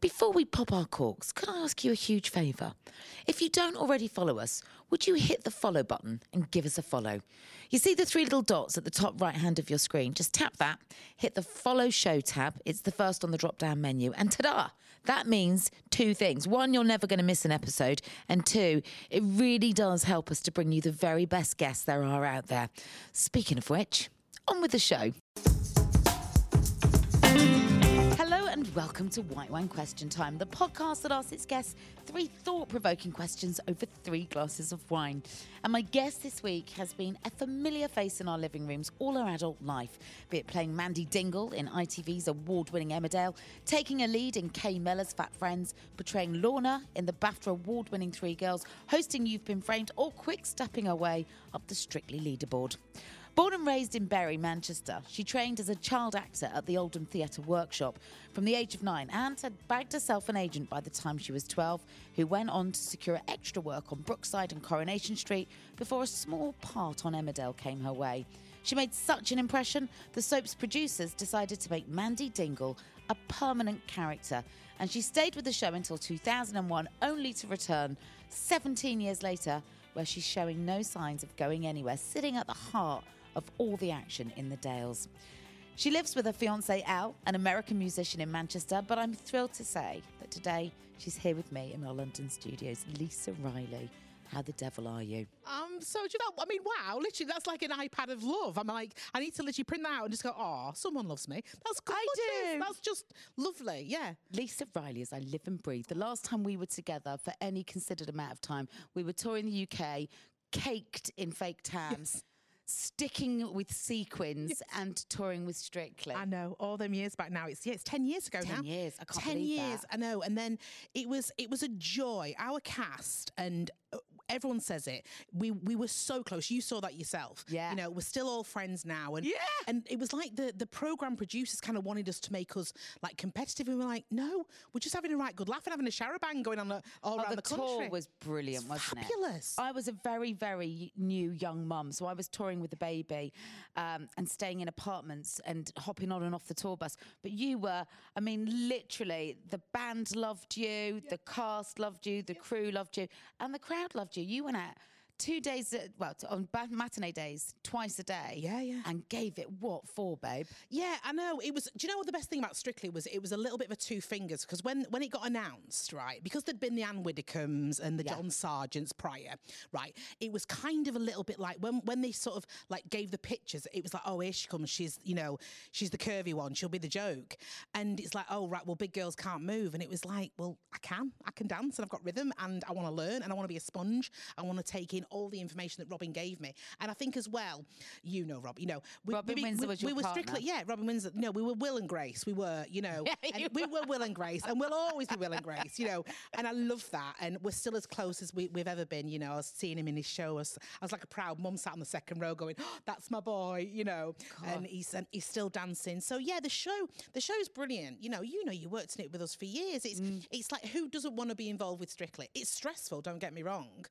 Before we pop our corks, could I ask you a huge favour? If you don't already follow us, would you hit the follow button and give us a follow? You see the three little dots at the top right hand of your screen? Just tap that, hit the follow show tab. It's the first on the drop down menu. And ta da! That means two things. One, you're never going to miss an episode. And two, it really does help us to bring you the very best guests there are out there. Speaking of which, on with the show. And welcome to White Wine Question Time, the podcast that asks its guests three thought provoking questions over three glasses of wine. And my guest this week has been a familiar face in our living rooms all our adult life, be it playing Mandy Dingle in ITV's award winning Emmerdale, taking a lead in Kay Mellor's Fat Friends, portraying Lorna in the BAFTA award winning Three Girls, hosting You've Been Framed, or quick stepping her way up the Strictly leaderboard. Born and raised in Bury, Manchester, she trained as a child actor at the Oldham Theatre Workshop from the age of nine and had bagged herself an agent by the time she was 12, who went on to secure extra work on Brookside and Coronation Street before a small part on Emmerdale came her way. She made such an impression, the soap's producers decided to make Mandy Dingle a permanent character, and she stayed with the show until 2001, only to return 17 years later, where she's showing no signs of going anywhere, sitting at the heart of all the action in the Dales. She lives with her fiance Al, an American musician in Manchester, but I'm thrilled to say that today she's here with me in our London studios. Lisa Riley, how the devil are you? Um, so do you know? I mean, wow! Literally, that's like an iPad of love. I'm like, I need to literally print that out and just go, "Oh, someone loves me." That's good. I do. That's just lovely. Yeah. Lisa Riley, as I live and breathe. The last time we were together for any considered amount of time, we were touring the UK, caked in fake tans. Sticking with sequins and touring with Strictly. I know all them years back now. It's yeah, it's ten years ago now. Ten years. I can't ten years. that. I know. And then it was it was a joy. Our cast and. Uh, uh, Everyone says it. We we were so close. You saw that yourself. Yeah. You know, we're still all friends now. And Yeah. And it was like the the program producers kind of wanted us to make us like competitive, and we we're like, no, we're just having a right good laugh and having a shower bang going on the, all Oh, around the, the, tour was brilliant, It's wasn't fabulous. it? I was a very, very new young mum, so I was touring with the baby um, and staying in apartments and hopping on and off the tour bus. But you were, I mean, literally, the band loved you, the cast loved you, the crew loved you, and the crowd loved you. You and out. Two days, uh, well, on matinee days, twice a day. Yeah, yeah. And gave it what for, babe? Yeah, I know. It was. Do you know what the best thing about Strictly was? It was a little bit of a two fingers because when when it got announced, right, because there'd been the Anne Widdecombe's and the Yeah. John Sergeants prior, right, it was kind of a little bit like when when they sort of like gave the pictures, it was like, oh, here she comes. She's you know, she's the curvy one. She'll be the joke, and it's like, oh, right, well, big girls can't move, and it was like, well, I can, I can dance, and I've got rhythm, and I want to learn, and I want to be a sponge. I want to take in all the information that Robin gave me. And I think as well, you know, Rob, you know, we, Robin Windsor we, was your we were partner. strictly, yeah, Robin Windsor. No, we were Will and Grace. We were, you know, Yeah, and you we were Will and Grace, and we'll always be Will and Grace, you know. And I love that, and we're still as close as we, we've ever been. You know, I was seeing him in his show. I was, I was like a proud mum sat on the second row, going, oh, "That's my boy," you know. And he's and he's still dancing. So yeah, the show, the show's brilliant. You know, you know, you worked in it with us for years. It's Mm. it's like who doesn't want to be involved with Strictly? It's stressful. Don't get me wrong.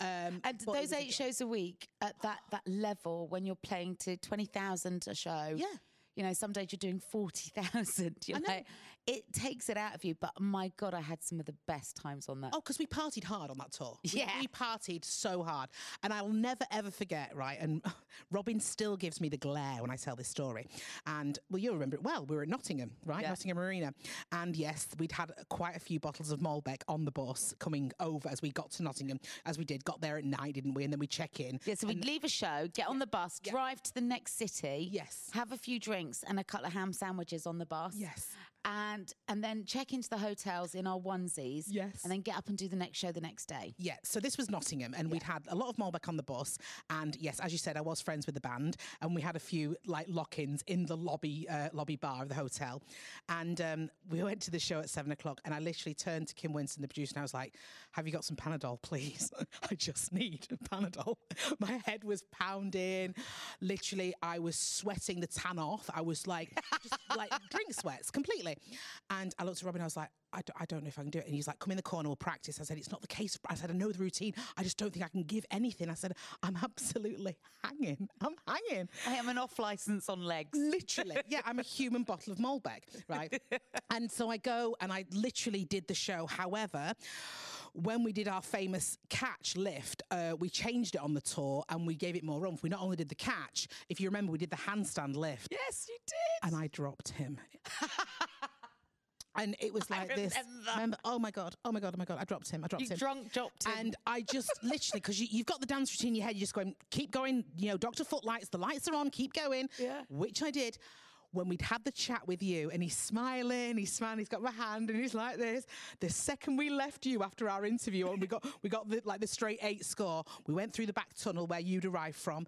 Um, And those eight shows a week at that that level, when you're playing to twenty thousand a show, Yeah. You know, some days you're doing forty thousand. You know, know. It takes it out of you. But my God, I had some of the best times on that. Oh, because we partied hard on that tour. We- Yeah. We, partied so hard. And I'll never, ever forget, right? And Robin still gives me the glare when I tell this story. And, well, you'll remember it well. We were at Nottingham, right? Yeah. Nottingham Arena. And yes, we'd had quite a few bottles of Malbec on the bus coming over as we got to Nottingham, as we did. Got there at night, didn't we? And then we check in. Yeah, so we'd leave a show, get on the bus, drive to the next city. Yes. Have a few drinks and a couple of ham sandwiches on the bus. Yes. And and then check into the hotels in our onesies. Yes. And then get up and do the next show the next day. Yeah, so this was Nottingham, and we'd had a lot of Malbec on the bus. And yes, as you said, I was friends with the band, and we had a few like lock-ins in the lobby uh, lobby bar of the hotel. And um, we went to the show at seven o'clock, and I literally turned to Kim Winston, the producer, and I was like, "Have you got some Panadol, please? I just need Panadol." My head was pounding. Literally, I was sweating the tan off. I was like, just like drink sweats completely. And I looked at Robin, I was like. I don't, I don't know if I can do it. And he's like, come in the corner, we'll practice. I said, it's not the case. I said, I know the routine. I just don't think I can give anything. I said, I'm absolutely hanging. I'm hanging. I am an off license on legs. Literally. Yeah, I'm a human bottle of Malbec, right? and so I go and I literally did the show. However, when we did our famous catch lift, uh, we changed it on the tour and we gave it more oomph. We not only did the catch, if you remember, we did the handstand lift. Yes, you did. And I dropped him. And it was I like this. remember. Remember? Oh my god! Oh my god! Oh my god! I dropped him. I dropped You him. drunk dropped him. And I just literally because you, you've got the dance routine in your head. You're just going, keep going. You know, Doctor Footlights. The lights are on. Keep going. Yeah. Which I did. When we'd had the chat with you, and he's smiling, he's smiling, he's got my hand, and he's like this. The second we left you after our interview, and we got we got the, like the straight eight score, we went through the back tunnel where you'd arrived from,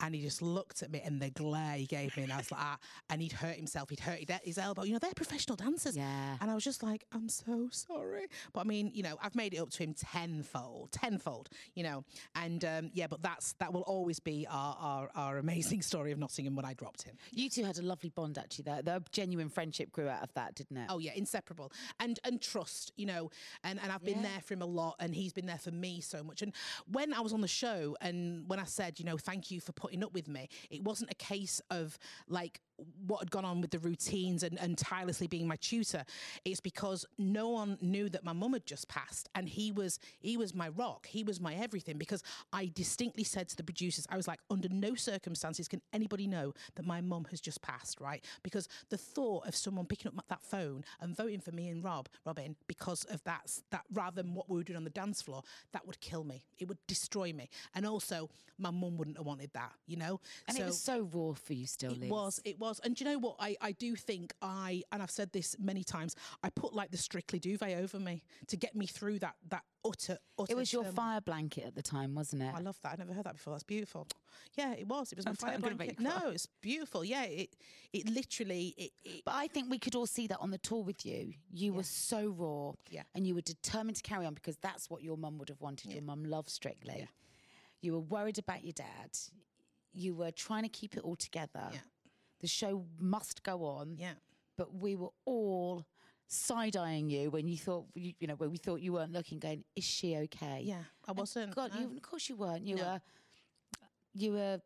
and he just looked at me, and the glare he gave me, and I was like, ah, and he'd hurt himself, he'd hurt his elbow. You know, they're professional dancers. Yeah. And I was just like, I'm so sorry. But I mean, you know, I've made it up to him tenfold, tenfold, you know. And um, yeah, but that's that will always be our, our, our amazing story of Nottingham when I dropped him. you two had a lovely bond actually. There, the genuine friendship grew out of that, didn't it? Oh yeah, inseparable. And and trust, you know, and, and I've been Yeah. there for him a lot and he's been there for me so much. And when I was on the show and when I said, you know, thank you for putting up with me, it wasn't a case of like what had gone on with the routines and, and tirelessly being my tutor. It's because no one knew that my mum had just passed and he was he was my rock. He was my everything because I distinctly said to the producers, I was like, under no circumstances can anybody know that my mum has just passed, right? Because the thought of someone picking up that phone and voting for me and Rob, Robin, because of that, that rather than what we were doing on the dance floor, that would kill me. It would destroy me. And also, my mum wouldn't have wanted that, you know? and it was so raw for you still, It Liz. was, it was. And do you know what? I, I do think I, and I've said this many times, I put like the strictly duvet over me to get me through that, that utter, utter. It was your fire blanket at the time, wasn't it? I love that. I never heard that before. That's beautiful. Yeah, it was. It was my I'm fire blanket. No, it's beautiful. Yeah, it, it literally, it, it, But I think we could all see that on the tour with you. You were so raw Yeah. and you were determined to carry on because that's what your mum would have wanted. Your mum loved Strictly. Yeah. You were worried about your dad. You were trying to keep it all together. Yeah. The show must go on. yeah. But we were all side eyeing you when you thought, you, you know, when we thought you weren't looking, going, is she okay? Yeah, I wasn't. God, you, of course you weren't. You No. were, you were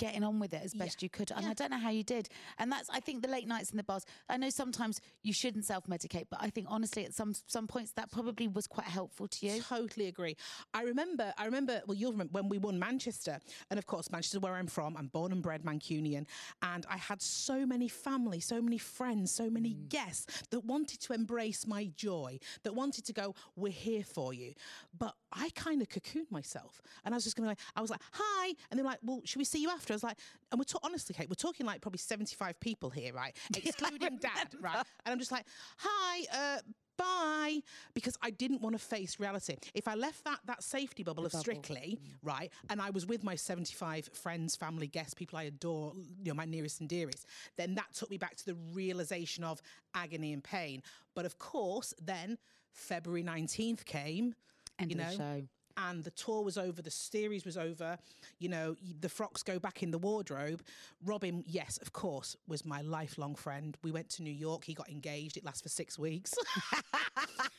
getting on with it as best you could, and I don't know how you did. And that's, I think, the late nights in the bars. I know sometimes you shouldn't self medicate, but I think honestly, at some some points, that probably was quite helpful to you. Totally agree. I remember, I remember, well, you'll remember when we won Manchester. And of course, Manchester, where I'm from, I'm born and bred Mancunian. And I had so many family, so many friends, so many Mm. guests that wanted to embrace my joy, that wanted to go, we're here for you. But I kind of cocooned myself. And I was just going to like, I was like, hi. And they're like, well, should we see you after? I was like, and we're talking, honestly, Kate, we're talking like probably 75 people here, right? Excluding dad, right? And I'm just like, hi, uh, bye, because I didn't want to face reality. If I left that that safety bubble of bubble. Strictly, right, and I was with my 75 friends, family, guests, people I adore, you know, my nearest and dearest, then that took me back to the realization of agony and pain. But of course, then February 19th came, End you of know, the show. And the tour was over, the series was over, you know, the frocks go back in the wardrobe. Robin, yes, of course, was my lifelong friend. We went to New York, he got engaged, it lasted for six weeks.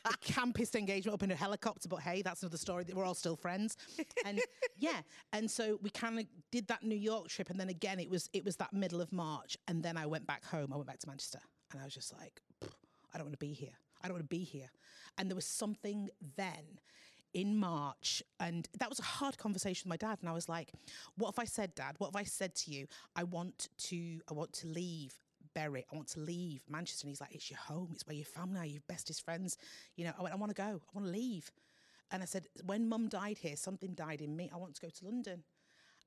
the campest engagement up in a helicopter, but hey, that's another story. We're all still friends. And yeah, and so we kind of did that New York trip, and then again, it was it was that middle of March, and then I went back home. I went back to Manchester, and I was just like, I don't want to be here. I don't want to be here. And there was something then in March, and that was a hard conversation with my dad. And I was like, "What have I said, Dad? What have I said to you, I want to, I want to leave." Berwick, I want to leave Manchester. And he's like, It's your home, it's where your family are, your bestest friends. You know, I went, I want to go, I want to leave. And I said, When mum died here, something died in me. I want to go to London.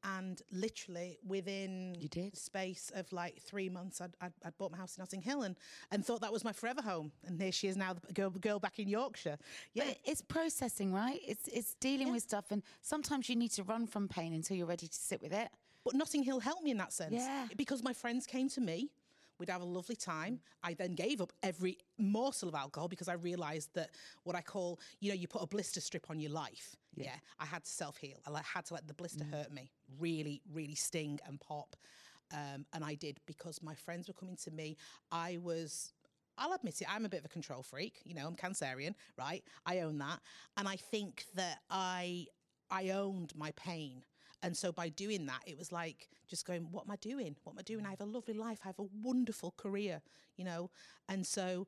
And literally within You did? space of like three months, I'd, I'd, I'd bought my house in Notting Hill and, and thought that was my forever home. And here she is now, the girl, girl back in Yorkshire. Yeah. But it's processing, right? It's it's dealing with stuff, and sometimes you need to run from pain until you're ready to sit with it. But Notting Hill helped me in that sense. Yeah. Because my friends came to me. We'd have a lovely time. I then gave up every morsel of alcohol because I realised that what I call, you know, you put a blister strip on your life. Yeah. I had to self heal. I had to let the blister hurt me, really, really sting and pop. Um, and I did because my friends were coming to me. I was. I'll admit it, I'm a bit of a control freak. You know, I'm Cancerian, right? I own that. And I think that I I owned my pain. And so by doing that, it was like just going, what am I doing? What am I doing? I have a lovely life. I have a wonderful career, you know? And so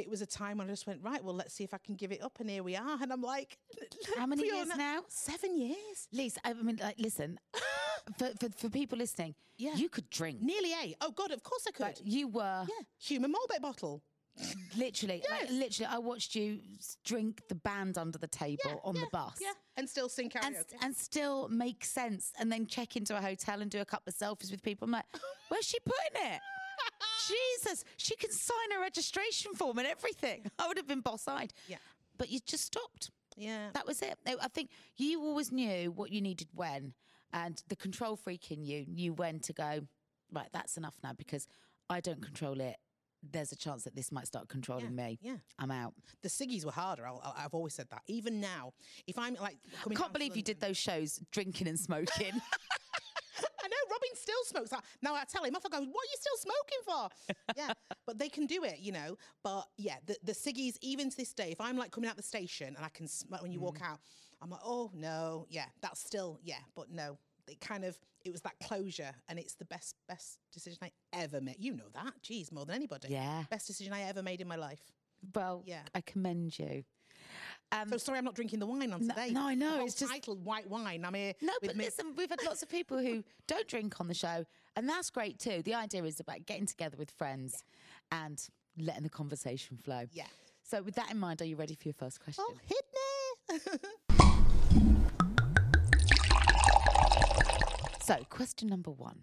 it was a time when I just went, right, well, let's see if I can give it up. And here we are. And I'm like, How many Fiona, years now? Seven years. Lisa, I mean, like, listen, for, for for people listening, Yeah. you could drink. Nearly eight. Oh, God, of course I could. Like, you were yeah. Human Malbec bottle. literally, like, literally. I watched you drink the band under the table on the bus. Yeah. And still sing karaoke. And, and still make sense, and then check into a hotel and do a couple of selfies with people. I'm like, where's she putting it? Jesus, she can sign a registration form and everything. I would have been boss-eyed. Yeah. But you just stopped. yeah. That was it. I I think you always knew what you needed when, and the control freak in you knew when to go. Right, that's enough now because I don't control it. There's a chance that this might start controlling me. yeah. I'm out. the ciggies were harder. I'll, I'll- I've always said that. Even now, if I'm like, I can't believe you did those shows drinking and smoking. Robin still smokes. Now I tell him off. I go, "What are you still smoking for?" yeah, but they can do it, you know. But yeah, the the ciggies, even to this day, if I'm like coming out the station and I can smell when you walk mm. out, I'm like, "Oh no, yeah, that's still yeah." But no, it kind of it was that closure, and it's the best best decision I ever made. You know that, geez, more than anybody. Yeah. best decision I ever made in my life. well, Yeah. I commend you. Um, So sorry, I'm not drinking the wine on today. no, I know, it's just- title white wine. I'm here. No, but me- listen, we've had lots of people who don't drink on the show, and that's great too. The idea is about getting together with friends and letting the conversation flow. Yeah. So, with that in mind, are you ready for your first question? Oh, hit me. So, question number one.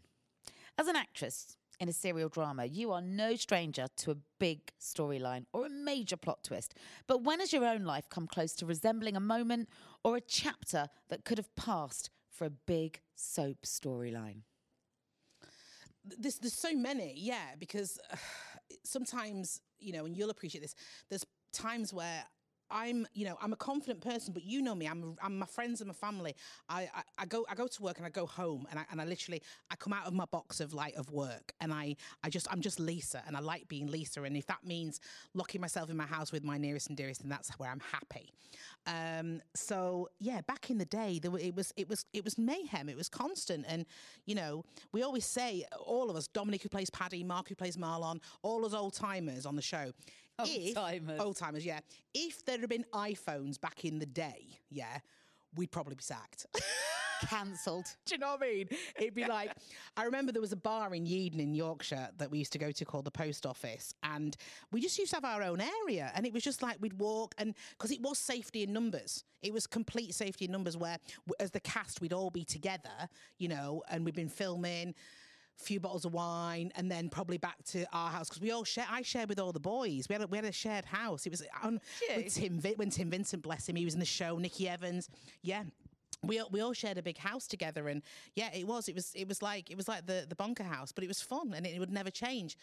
As an actress in a serial drama, you are no stranger to a big storyline or a major plot twist. But when has your own life come close to resembling a moment or a chapter that could have passed for a big soap storyline? there's there's so many, yeah, because uh, sometimes you know, and you'll appreciate this. There's times where I'm, you know, I'm a confident person, but you know me. I'm, I'm my friends and my family. I, I, I go, I go to work and I go home, and I, and I literally, I come out of my box of light of work, and I, I just, I'm just Lisa, and I like being Lisa. And if that means locking myself in my house with my nearest and dearest, then that's where I'm happy. Um, so yeah, back in the day, there were, it was, it was, it was mayhem. It was constant, and you know, we always say, all of us, Dominic who plays Paddy, Mark who plays Marlon, all us old timers on the show. If- Old-timers. old timers, yeah. If there had been iPhones back in the day, yeah, we'd probably be sacked. Cancelled. Do you know what I mean? It'd be like, I remember there was a bar in Yeadon in Yorkshire that we used to go to called the Post Office, and we just used to have our own area, and it was just like we'd walk, and because it was safety in numbers, it was complete safety in numbers where, as the cast, we'd all be together, you know, and we'd been filming few bottles of wine, and then probably back to our house because we all share. I shared with all the boys. We had a, we had a shared house. It was on with Tim when Tim Vincent, bless him, he was in the show. Nikki Evans, yeah. We all, we all shared a big house together, and yeah, it was it was it was like it was like the the bunker house, but it was fun and it would never change.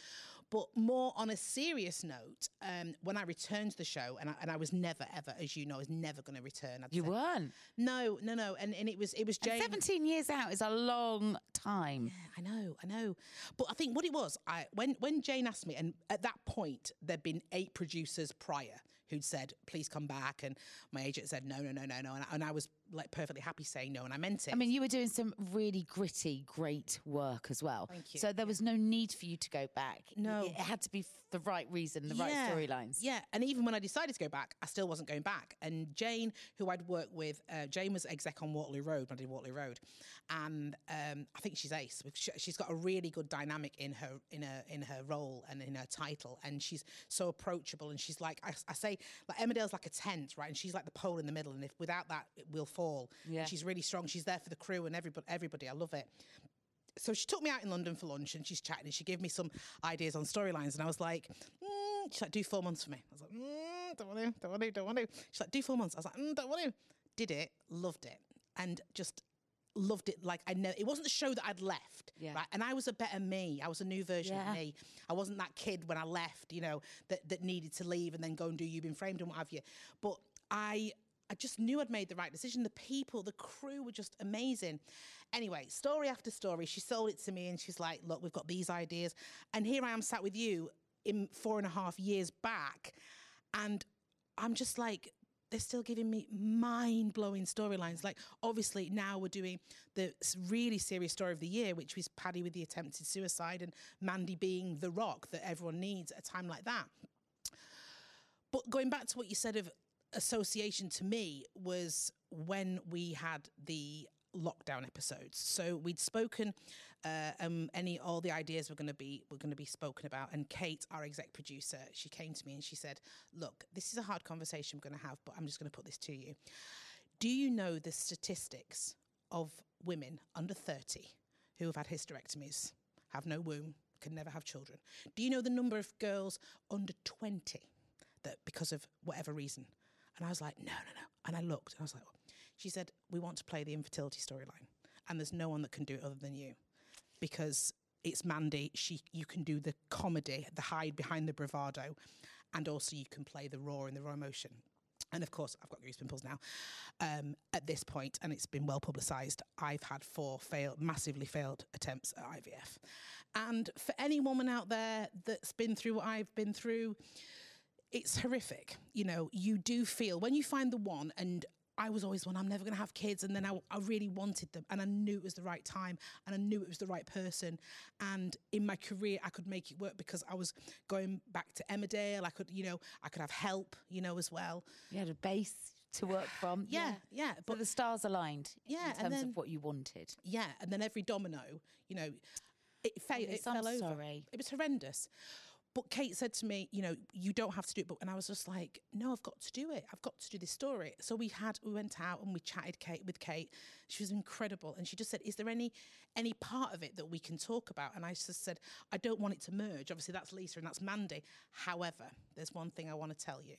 But more on a serious note, um, when I returned to the show, and I, and I was never ever, as you know, I was never going to return. I'd You say. weren't. No, no, no, and and it was it was And Jane. 17 years out is a long time. Yeah, I know, I know. But I think what it was, I when when Jane asked me, and at that point there'd been eight producers prior who'd said, "Please come back," and my agent said, "No, no, no, no, no," and I, and I was like perfectly happy saying no, and I meant it. I mean, you were doing some really gritty, great work as well. Thank you. So there was no need for you to go back. No. It had to be the right reason, the right storylines. Yeah, and even when I decided to go back, I still wasn't going back. And Jane, who I'd worked with, uh, Jane was exec on Waterloo Road when I did Waterloo Road, and um, I think she's ace. She- She's got a really good dynamic in her in her in her role and in her title, and she's so approachable. And she's like I, I say, like Emmerdale's like a tent, right? And she's like the pole in the middle. And if without that, it will fall. Yeah. And she's really strong. She's there for the crew and everybody. Everybody, I love it so she took me out in London for lunch and she's chatting and she gave me some ideas on storylines and I was like, mm. she's like, do four months for me. I was like, mm, don't want to, don't want to, don't want to. She's like, do four months. I was like, mm, don't want to. Did it, loved it, and just loved it. Like I know it wasn't the show that I'd left, Yeah. right? And I was a better me. I was a new version Yeah. of me. I wasn't that kid when I left, you know, that that needed to leave and then go and do You've Been Framed and what have you. But I. I just knew I'd made the right decision. The people, the crew were just amazing. Anyway, story after story, she sold it to me and she's like, Look, we've got these ideas. And here I am sat with you in four and a half years back. And I'm just like, they're still giving me mind blowing storylines. Like, obviously, now we're doing the really serious story of the year, which was Paddy with the attempted suicide and Mandy being the rock that everyone needs at a time like that. But going back to what you said of association to me was when we had the lockdown episodes. So we'd spoken, uh, um, any all the ideas were going to be were going to be spoken about. And Kate, our exec producer, she came to me and she said, "Look, this is a hard conversation we're going to have, but I'm just going to put this to you. Do you know the statistics of women under 30 who have had hysterectomies, have no womb, can never have children? Do you know the number of girls under 20 that because of whatever reason? And I was like, no, no, no. And I looked and I was like, she said, we want to play the infertility storyline. And there's no one that can do it other than you because it's Mandy. She, you can do the comedy, the hide behind the bravado, and also you can play the raw and the raw emotion. And of course, I've got goosebumps now. Um, at this point, and it's been well publicised, I've had four failed, massively failed attempts at IVF. And for any woman out there that's been through what I've been through, it's horrific. You know, you do feel when you find the one, and I was always one, I'm never going to have kids. And then I, I really wanted them, and I knew it was the right time, and I knew it was the right person. And in my career, I could make it work because I was going back to Emmerdale. I could, you know, I could have help, you know, as well. You had a base to work from. Yeah, yeah. But But the stars aligned Yeah, in terms then- of what you wanted. yeah, and then every domino, you know, it, fa- it I'm fell over. sorry. It was horrendous. But Kate said to me, you know, you don't have to do it. But and I was just like, no, I've got to do it. I've got to do this story. So we had, we went out and we chatted Kate with Kate. She was incredible, and she just said, is there any any part of it that we can talk about? And I just said, I don't want it to merge. Obviously, that's Lisa and that's Mandy. However, there's one thing I want to tell you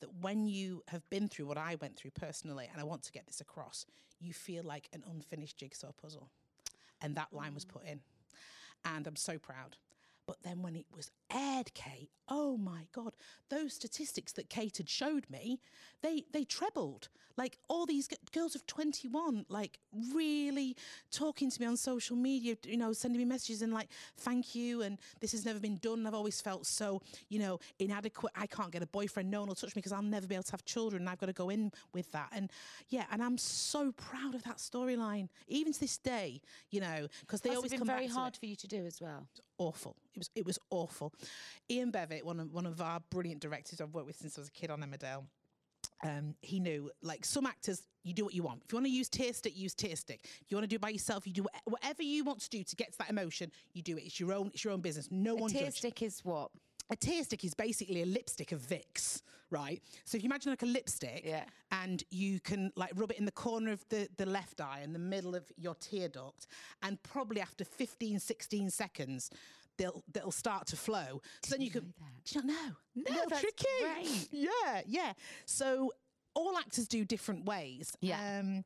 that when you have been through what I went through personally, and I want to get this across, you feel like an unfinished jigsaw puzzle. And that line was mm. put in. And I'm so proud. But then when it was aired, Kate, oh my God, those statistics that Kate had showed me, they they trebled. Like all these g- girls of 21, like really talking to me on social media, you know, sending me messages and like, thank you. And this has never been done. I've always felt so, you know, inadequate. I can't get a boyfriend. No one will touch me because I'll never be able to have children. And I've got to go in with that. And yeah, and I'm so proud of that storyline, even to this day, you know, because they Must always have come been very hard for you to do as well. awful. It was it was awful. Ian Bevitt, one of one of our brilliant directors I've worked with since I was a kid on Emmerdale. Um, he knew like some actors, you do what you want. If you want to use tear stick, use tear stick. If you want to do it by yourself, you do whatever you want to do to get to that emotion. You do it. It's your own. It's your own business. No A one tear stick is what? a tear stick is basically a lipstick of Vicks, right? So if you imagine like a lipstick, Yeah. and you can like rub it in the corner of the, the left eye and the middle of your tear duct, and probably after 15, 16 seconds, they'll they'll start to flow. So then you can. Do you not know? No, Little that's tricky. great. Yeah, yeah. So all actors do different ways. Yeah. Um,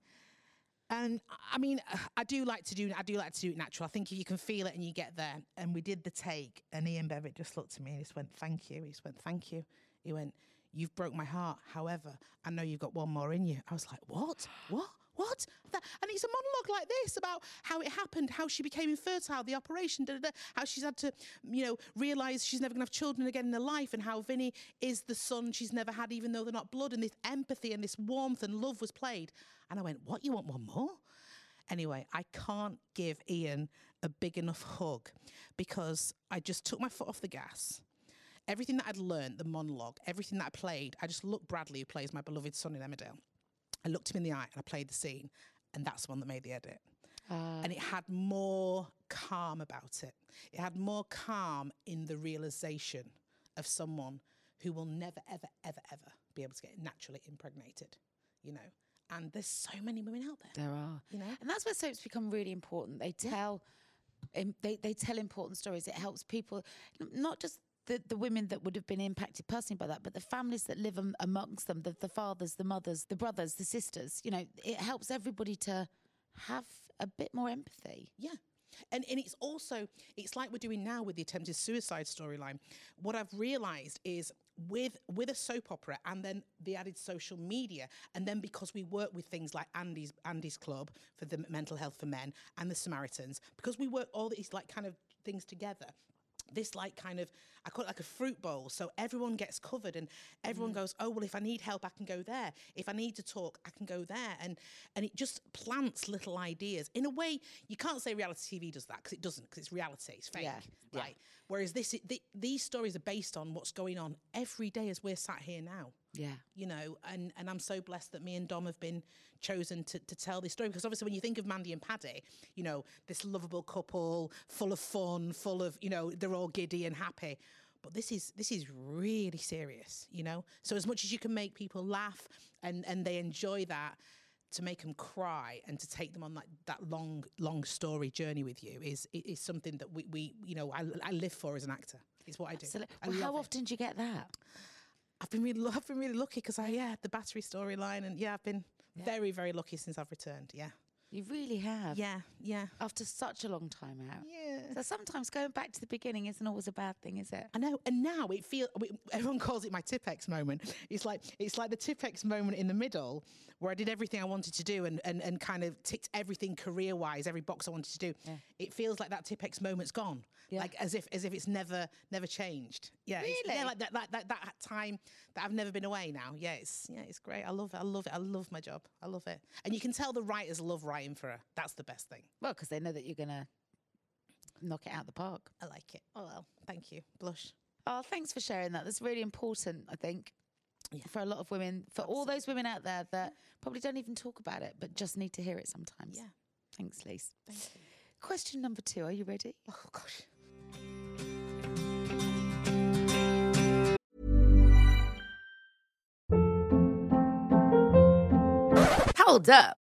and I mean, I do like to do. I do like to do it natural. I think if you can feel it and you get there. And we did the take, and Ian Bevitt just looked at me and he just went, "Thank you." He just went, "Thank you." He went, "You've broke my heart. However, I know you've got one more in you." I was like, "What? What?" What? And it's a monologue like this about how it happened, how she became infertile, the operation, da, da, da, how she's had to, you know, realise she's never going to have children again in her life, and how Vinny is the son she's never had, even though they're not blood, and this empathy and this warmth and love was played. And I went, What? You want one more? Anyway, I can't give Ian a big enough hug because I just took my foot off the gas. Everything that I'd learned, the monologue, everything that I played, I just looked Bradley, who plays my beloved son in Emmerdale. I looked him in the eye and I played the scene, and that's the one that made the edit. Ah. and it had more calm about it. It had more calm in the realization of someone who will never, ever, ever, ever be able to get naturally impregnated, you know. And there's so many women out there. There are. You know? And that's where soaps become really important. They tell im- they, they tell important stories. It helps people not just the, the women that would have been impacted personally by that, but the families that live amongst them, the, the fathers, the mothers, the brothers, the sisters. You know, it helps everybody to have a bit more empathy. Yeah. And and it's also it's like we're doing now with the attempted suicide storyline. What I've realized is with with a soap opera and then the added social media and then because we work with things like Andy's Andy's club for the mental health for men and the Samaritans because we work all these like kind of things together this like kind of I call it like a fruit bowl. So everyone gets covered and everyone mm-hmm. goes, Oh well if I need help I can go there. If I need to talk, I can go there. And and it just plants little ideas. In a way, you can't say reality TV does that because it doesn't, because it's reality, it's fake. Yeah, yeah. Right. Whereas this the, these stories are based on what's going on every day as we're sat here now Yeah. you know, and, and I'm so blessed that me and Dom have been chosen to, to tell this story because obviously when you think of Mandy and Paddy, you know, this lovable couple, full of fun, full of, you know, they're all giddy and happy. But this is this is really serious, you know. So as much as you can make people laugh and and they enjoy that, to make them cry and to take them on that, that long long story journey with you is is something that we, we you know I, I live for as an actor. It's what I do. I well, how it. often do you get that? I've been really, I've been really lucky because I, yeah, the battery storyline, and yeah, I've been very, very lucky since I've returned. Yeah, You really have. yeah, yeah, After such a long time out. yeah. So sometimes going back to the beginning isn't always a bad thing, is it? I know, and now it feels. Everyone calls it my Tipp-Ex moment. It's like it's like the Tipp-Ex moment in the middle, where I did everything I wanted to do and and, and kind of ticked everything career wise, every box I wanted to do. It feels like that Tipp-Ex moment's gone, Yeah. like as if as if it's never never changed. Yeah, Really? yeah, like that, like that that time that I've never been away now. Yeah, it's yeah, it's great. I love it. I love it. I love my job. I love it. And you can tell the writers love writing for her. That's the best thing. Well, because they know that you're going to knock it out of the park. I like it. Oh well, thank you. Blush. Oh, thanks for sharing that. That's really important, I think, for a lot of women, for all those women out there that probably don't even talk about it, but just need to hear it sometimes. Yeah. Thanks, Lise. Thank you. Question number two. Are you ready? Oh gosh. Hold up.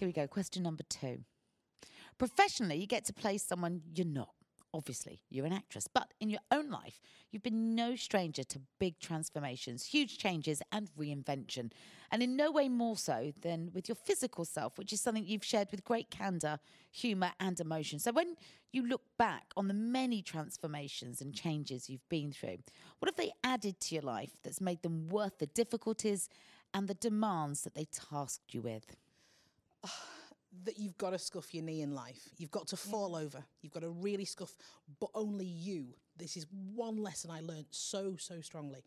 Here we go. Question number two. Professionally, you get to play someone you're not. Obviously, you're an actress, but in your own life, you've been no stranger to big transformations, huge changes, and reinvention. And in no way more so than with your physical self, which is something you've shared with great candor, humor, and emotion. So when you look back on the many transformations and changes you've been through, what have they added to your life that's made them worth the difficulties and the demands that they tasked you with? that you've got to scuff your knee in life. You've got to fall over. You've got to really scuff, but only you. This is one lesson I learned so, so strongly.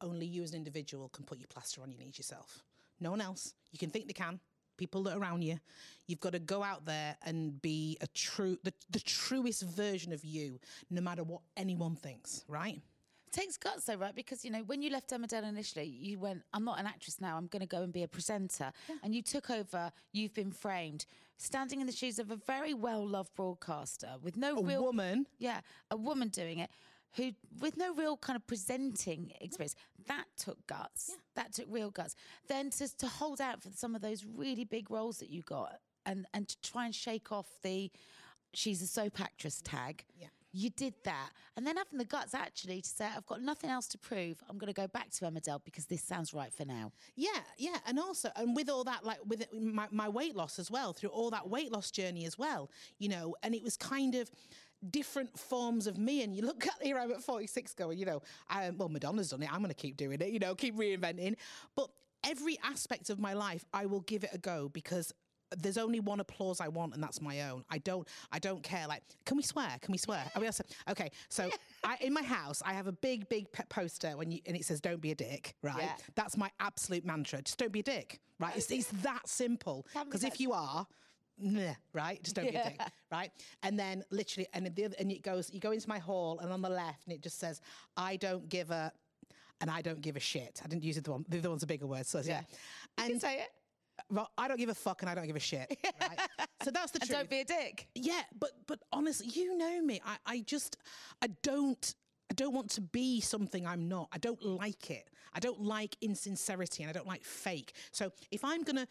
Only you as an individual can put your plaster on your knees yourself. No one else. You can think they can. People that are around you. You've got to go out there and be a true, the, the truest version of you, no matter what anyone thinks, right? Takes guts though, right? Because you know, when you left Emmerdale initially, you went, "I'm not an actress now. I'm going to go and be a presenter," and you took over. You've been framed, standing in the shoes of a very well-loved broadcaster with no A real woman. Yeah, a woman doing it. Who, with no real kind of presenting experience, that took guts. yeah. That took real guts. Then to, to hold out for some of those really big roles that you got, and and to try and shake off the, she's a soap actress tag. Yeah. You did that. And then having the guts actually to say, I've got nothing else to prove. I'm going to go back to Emmerdale because this sounds right for now. Yeah, yeah, and also, and with all that, like with my, my weight loss as well, through all that weight loss journey as well, you know, and it was kind of different forms of me. And you look at here, I'm at 46 going, you know, I, well, Madonna's done it. I'm going to keep doing it, you know, keep reinventing. But every aspect of my life, I will give it a go because there's only one applause I want, and that's my own. I don't, I don't care. Like, can we swear? Can we swear? Are we also, okay? So, I, in my house, I have a big, big poster when you, and it says "Don't be a dick." Right? Yeah. That's my absolute mantra. Just don't be a dick. Right? It's, it's that simple. Because if you are. Nah, right, just don't be a dick, right? And then literally, and the other, and it goes. You go into my hall, and on the left, and it just says, "I don't give a," and I don't give a shit. I didn't use the one. The other one's a bigger word, so yeah. You can say it. Well, I don't give a fuck and I don't give a shit. Right? so that's the truth. And truth. don't be a dick. yeah, but but honestly, you know me. I, I just I don't I don't want to be something I'm not. I don't like it. I don't like insincerity and I don't like fake. So if I'm gonna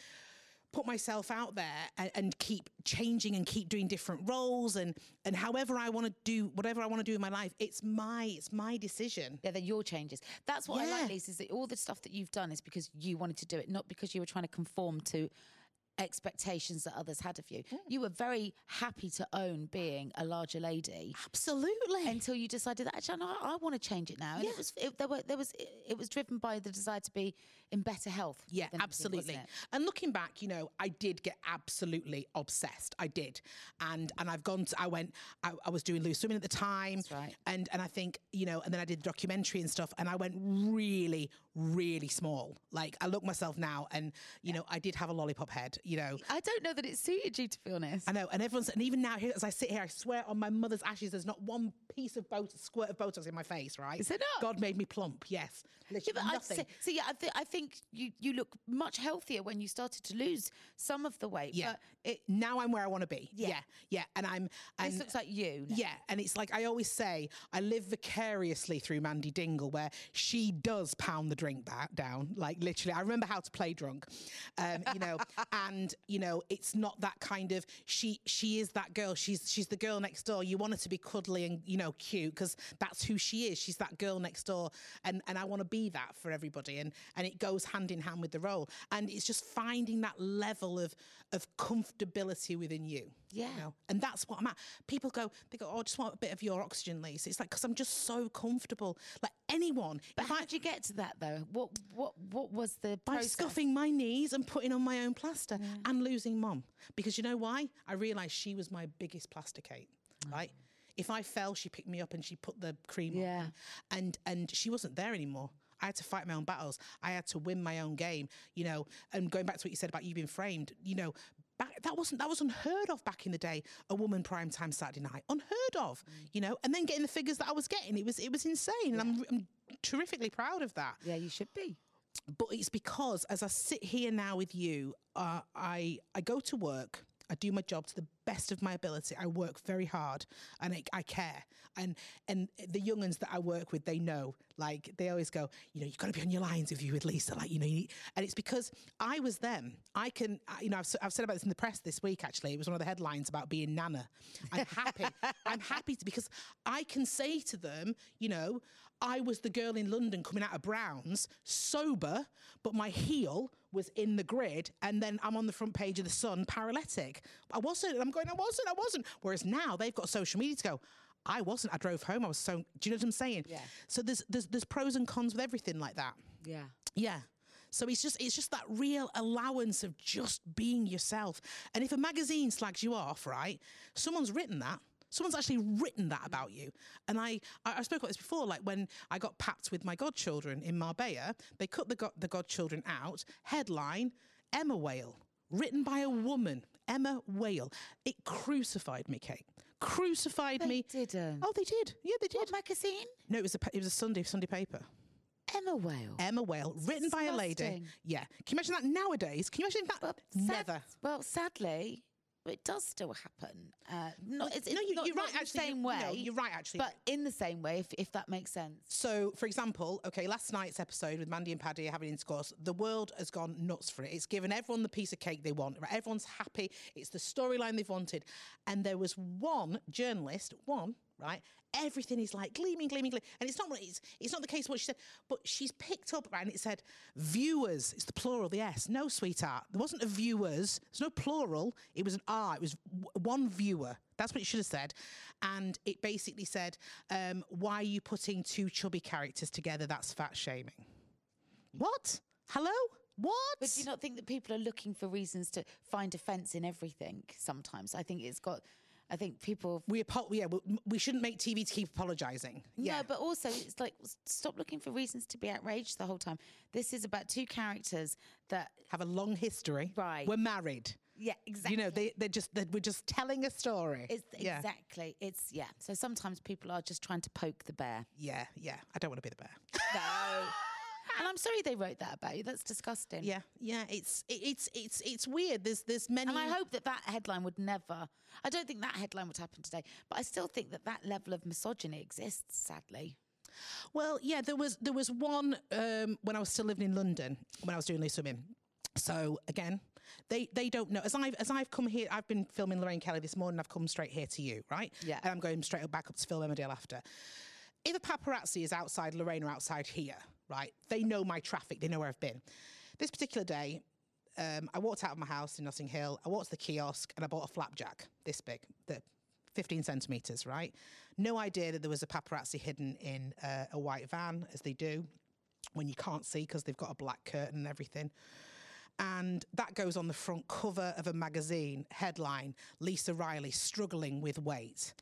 put myself out there and, and keep changing and keep doing different roles and and however I want to do whatever I want to do in my life, it's my it's my decision. Yeah, they're your changes. That's what I like, Lisa, is that all the stuff that you've done is because you wanted to do it, not because you were trying to conform to expectations that others had of you. Mm. You were very happy to own being a larger lady. Absolutely. Until you decided that actually, no, I, I want to change it now, and Yeah. it was it, there were there was it, it was driven by the desire to be in better health. Yeah, anything, absolutely. And looking back, you know, I did get absolutely obsessed. I did, and and I've gone. To, I went. I, I was doing loose swimming at the time. That's right. And and I think you know, and then I did the documentary and stuff, and I went really, really small. Like I look myself now, and you know, I did have a lollipop head. You know. I don't know that it suited you, to be honest. I know, and everyone's, and even now, here as I sit here, I swear on my mother's ashes, there's not one piece of Botox, squirt of Botox in my face, right? Is it not? God made me plump, yes. Literally I'd nothing. say, so yeah, I, th- I think you, you look much healthier when you started to lose some of the weight. Yeah. But it, now I'm where I want to be. Yeah. Yeah. yeah, And I'm and this looks like you. now. Yeah, and it's like I always say, I live vicariously through Mandy Dingle, where she does pound the drink back down, like literally. I remember how to play drunk, um, you know, and you know, it's not that kind of. She she is that girl. She's she's the girl next door. You want her to be cuddly and you know cute because that's who she is. She's that girl next door, and and I want to be that for everybody, and and it goes hand in hand with the role, and it's just finding that level of of comfortability within you. Yeah. You know? And that's what I'm at. People go, they go, oh, I just want a bit of your oxygen, Lisa. It's like, because I'm just so comfortable. Like anyone, But how I, did you get to that though? What what what was the by process? scuffing my knees and putting on my own plaster. and losing mom. Because you know why? I realised she was my biggest plasticate, mm. right? If I fell, she picked me up and she put the cream Yeah. on. And and she wasn't there anymore. I had to fight my own battles. I had to win my own game, you know. And going back to what you said about you being framed, you know, back that wasn't that was unheard of back in the day. A woman prime time Saturday night, unheard of, you know. And then getting the figures that I was getting, it was it was insane, and I'm, I'm terrifically proud of that Yeah, you should be. but it's because as I sit here now with you, uh, I I go to work. I do my job to the best of my ability. I work very hard and I, I care. And and the younguns that I work with, they know. Like they always go, you know, you've got to be on your lines with you with Lisa. Like you know, you and it's because I was them. I can, I- you know, I've, I've said about this in the press this week. Actually, it was one of the headlines about being nana. I'm happy. I'm happy to, because I can say to them, you know, I was the girl in London coming out of Browns, sober, but my heel was in the grid, and then I'm on the front page of the Sun, paralytic. I wasn't. And I'm going, I wasn't, I wasn't. Whereas now they've got social media to go. I wasn't. I drove home. I was so. Do you know what I'm saying? Yeah. So there's there's there's pros and cons with everything like that. Yeah. Yeah. So it's just it's just that real allowance of just being yourself. And if a magazine slags you off, right? Someone's written that. Someone's actually written that about you. And I, I, I spoke about this before, like when I got papped with my godchildren in Marbella, they cut the, god, the godchildren out. Headline, Emma Whale, written by a woman, Emma Whale. It crucified me, Kate. Crucified They me. didn't. Oh, they did. Yeah, they did. What magazine? No, it was a it was a Sunday Sunday paper. Emma Whale. Emma Whale, written by a lady. Yeah. Can you imagine that nowadays? Can you imagine that? Well, sad- Never. Well, sadly, it does still happen. Uh, not, it's, no, you- not, you're not right, in the actually, same you- way. no, you're right, actually. But in the same way, if, if that makes sense. So, for example, okay, last night's episode with Mandy and Paddy having intercourse, the world has gone nuts for it. It's given everyone the piece of cake they want. Right? Everyone's happy. It's the storyline they've wanted. And there was one journalist, one, right? Everything is like gleaming, gleaming, gleaming. And it's not what it's, it's not the case what she said, but she's picked up right, and it said viewers. It's the plural, the S. No, sweetheart. There wasn't a viewers. There's no plural. It was an R. It was one viewer. That's what it should have said. And it basically said, um, why are you putting two chubby characters together? That's fat shaming. What? Hello? What? But do you not think that people are looking for reasons to find offence in everything sometimes? I think it's got, I think people. we apo- yeah, we, we shouldn't make TV to keep apologising. Yeah. No, but also it's like stop looking for reasons to be outraged the whole time. This is about two characters that, have a long history. Right. We're married. yeah, exactly. You know, they, they're just, they're, we're just telling a story. It's yeah. exactly. It's yeah. So sometimes people are just trying to poke the bear. Yeah, yeah. I don't want to be the bear. No. and I'm sorry they wrote that about you. That's disgusting. yeah, yeah. It's, it, it's, it's, it's weird. There's, there's many. And I hope that that headline would never. I don't think that headline would happen today, but I still think that that level of misogyny exists. Sadly. Well, yeah, there was there was one um, when I was still living in London when I was doing Loose Women. So again, they they don't know. As I've as I've come here, I've been filming Lorraine Kelly this morning. I've come straight here to you, right? Yeah. And I'm going straight back up to film Emmerdale after. If a paparazzi is outside Lorraine or outside here, right? They know my traffic. They know where I've been. This particular day, um, I walked out of my house in Notting Hill. I walked to the kiosk and I bought a flapjack this big, the 15 centimetres, right? No idea that there was a paparazzi hidden in uh, a white van, as they do when you can't see because they've got a black curtain and everything. And that goes on the front cover of a magazine headline Lisa Riley struggling with weight.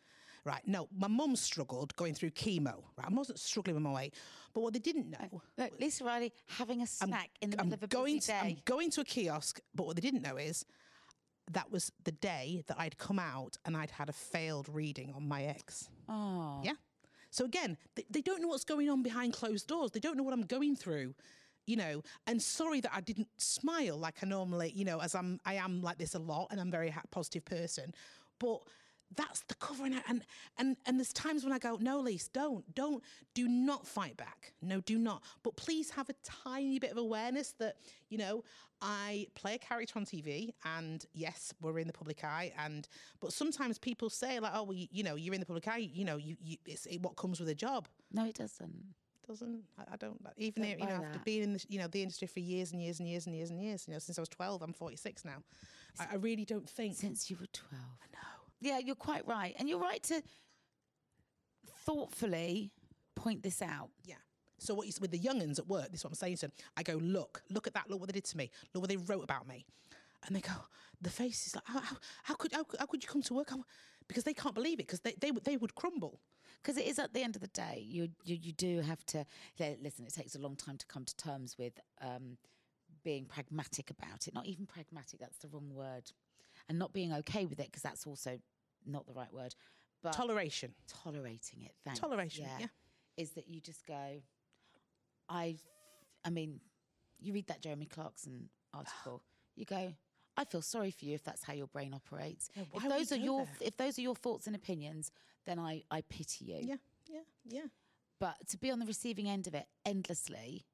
Right. No, my mum struggled going through chemo. Right. I wasn't struggling with my weight. But what they didn't know Look, Lisa Riley having a snack in the I'm middle of a going busy to, day. I'm going to a kiosk, but what they didn't know is that was the day that I'd come out and I'd had a failed reading on my ex. oh. Yeah. So again, they, they don't know what's going on behind closed doors. They don't know what I'm going through, you know. And sorry that I didn't smile like I normally, you know, as I'm I am like this a lot, and I'm a very ha- positive person, but. That's the covering out, and and and there's times when I go, no, Lise, don't, don't, do not fight back. No, do not. But please have a tiny bit of awareness that you know I play a character on TV, and yes, we're in the public eye, and but sometimes people say like, oh, well, you, you know, you're in the public eye, you know, you, you it's it, what comes with a job No, it doesn't. doesn't I, I don't even Don't you know after that. being in the you know the industry for years and years and years and years and years you know since I was 12 I'm 46 now I, I really don't think Since you were 12. I know. Yeah, you're quite right. And you're right to thoughtfully point this out. yeah so what you with the younguns at work this is what I'm saying to them I go look look at that look what they did to me look what they wrote about me and they go, the face is like, how, how, how could how, how could you come to work? Because they can't believe it because they, they would- they would crumble. because it is at the end of the day you you, you do have to listen it takes a long time to come to terms with um, being pragmatic about it not even pragmatic that's the wrong word and not being okay with it because that's also not the right word but Toleration. tolerating it thanks Toleration, yeah. is that you just go i i mean you read that jeremy clarkson article you go I feel sorry for you if that's how your brain operates. Yeah, if those are your if those are your thoughts and opinions, then I, I pity you. Yeah, yeah, yeah. But to be on the receiving end of it endlessly